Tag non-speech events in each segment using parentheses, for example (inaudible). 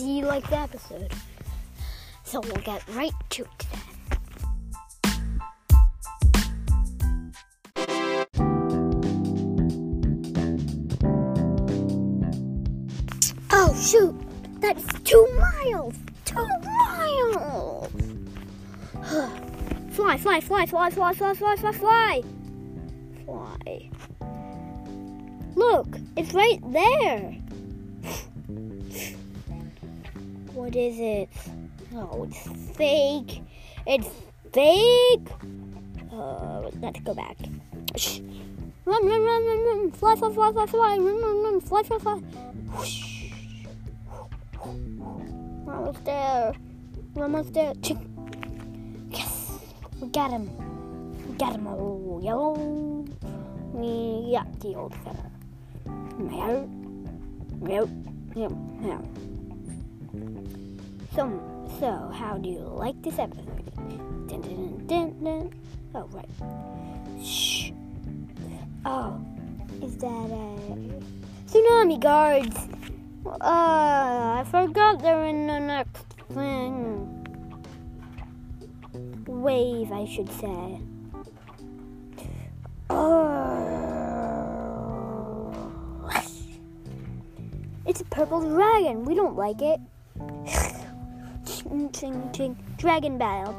see you like the episode. So we'll get right to it then. Oh shoot! That's two miles! Two miles! (sighs) fly, fly, fly, fly, fly, fly, fly, fly, fly! Fly. Look, it's right there! What is it? Oh, it's fake. It's fake. Uh, let's go back. Shh. Run, run, run, run, run. Fly, fly, fly, fly, fly. Run, run, run. Fly, fly, fly. We're almost there. We're almost there. Chick. Yes. We got him. We got him. Oh, yellow. We got the old fella. Meow. Meow. Meow. Meow. So, so how do you like this episode? Dun, dun, dun, dun. Oh, right. Shh. Oh, is that a tsunami guards? Uh, I forgot they're in the next thing. Wave, I should say. Oh. It's a purple dragon. We don't like it. Ching, ching, ching. Dragon battle.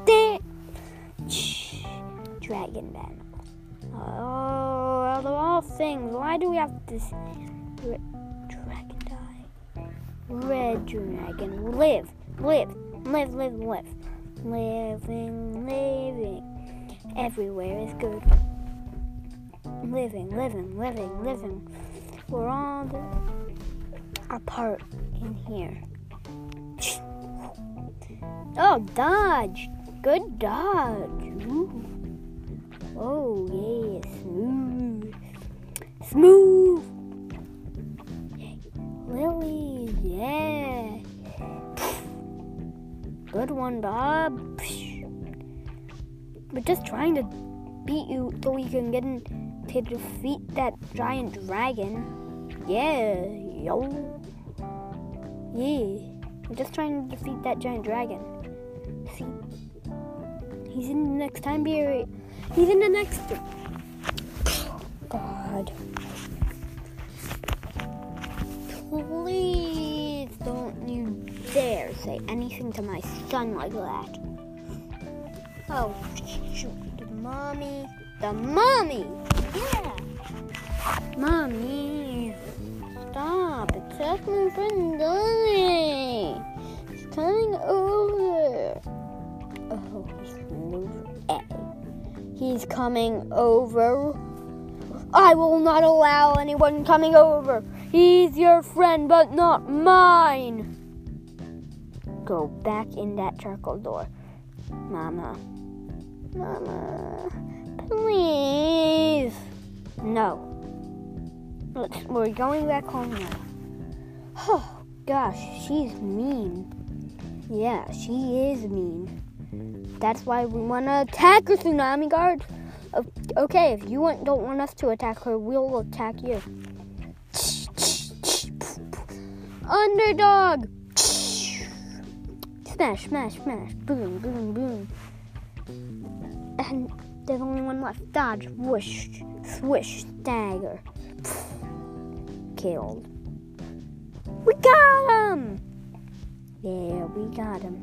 Dragon battle. Oh, out of all things, why do we have this dragon die? Red dragon. Live, live, live, live, live. Living, living. Everywhere is good. Living, living, living, living. We're all apart in here. Oh, dodge. Good dodge. Ooh. Oh, yeah. Smooth. Smooth. Lily, yeah. Good one, Bob. We're just trying to beat you so we can get in to defeat that giant dragon. Yeah, yo. Yeah. We're just trying to defeat that giant dragon. See? He's in the next time period. He's in the next. God. Please don't you dare say anything to my son like that. Oh, shoot. The mommy. The mommy! Yeah! Mommy! Stop. It's just my friend Over. Oh, he's moving. He's coming over. I will not allow anyone coming over. He's your friend, but not mine. Go back in that charcoal door. Mama. Mama. Please. No. Let's, we're going back home now. Oh, gosh, she's mean. Yeah, she is mean. That's why we want to attack her, Tsunami Guard. Okay, if you don't want us to attack her, we'll attack you. Underdog! Smash, smash, smash. Boom, boom, boom. And there's only one left. Dodge, whoosh, swish, stagger. Killed. We got him! Yeah, we got him.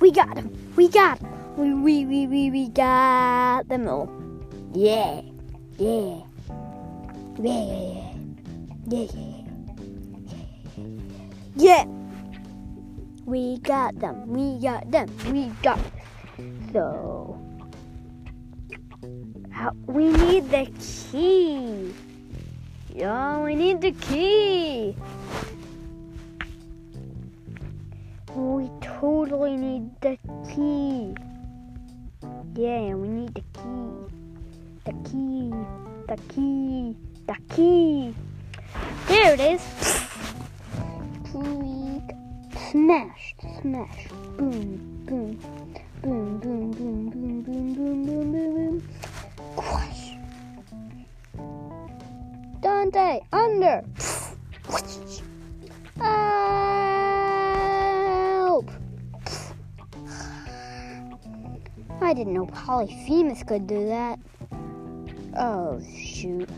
We got him. We got him. We we we we, we got them all. Yeah. Yeah. Yeah. Yeah. Yeah. We got them. We got them. We got. So. How, we need the key. Yeah, we need the key. We totally need the key. Yeah, we need the key. The key. The key. The key. There it is. Tweak. Smash. Smash. Boom. Boom. Boom. Boom. Boom. Boom. Boom. Boom. Boom. Boom. Boom. Crush. Dante under. I didn't know Polyphemus could do that. Oh, shoot.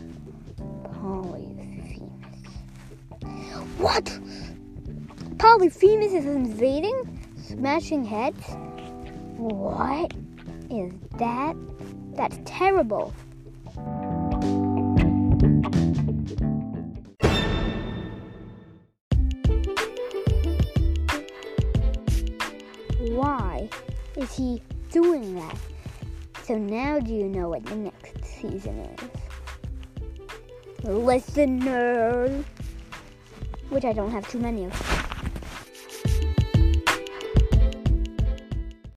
Polyphemus. What? Polyphemus is invading? Smashing heads? What is that? That's terrible. Why is he doing that? So now do you know what the next season is? Listeners! Which I don't have too many of.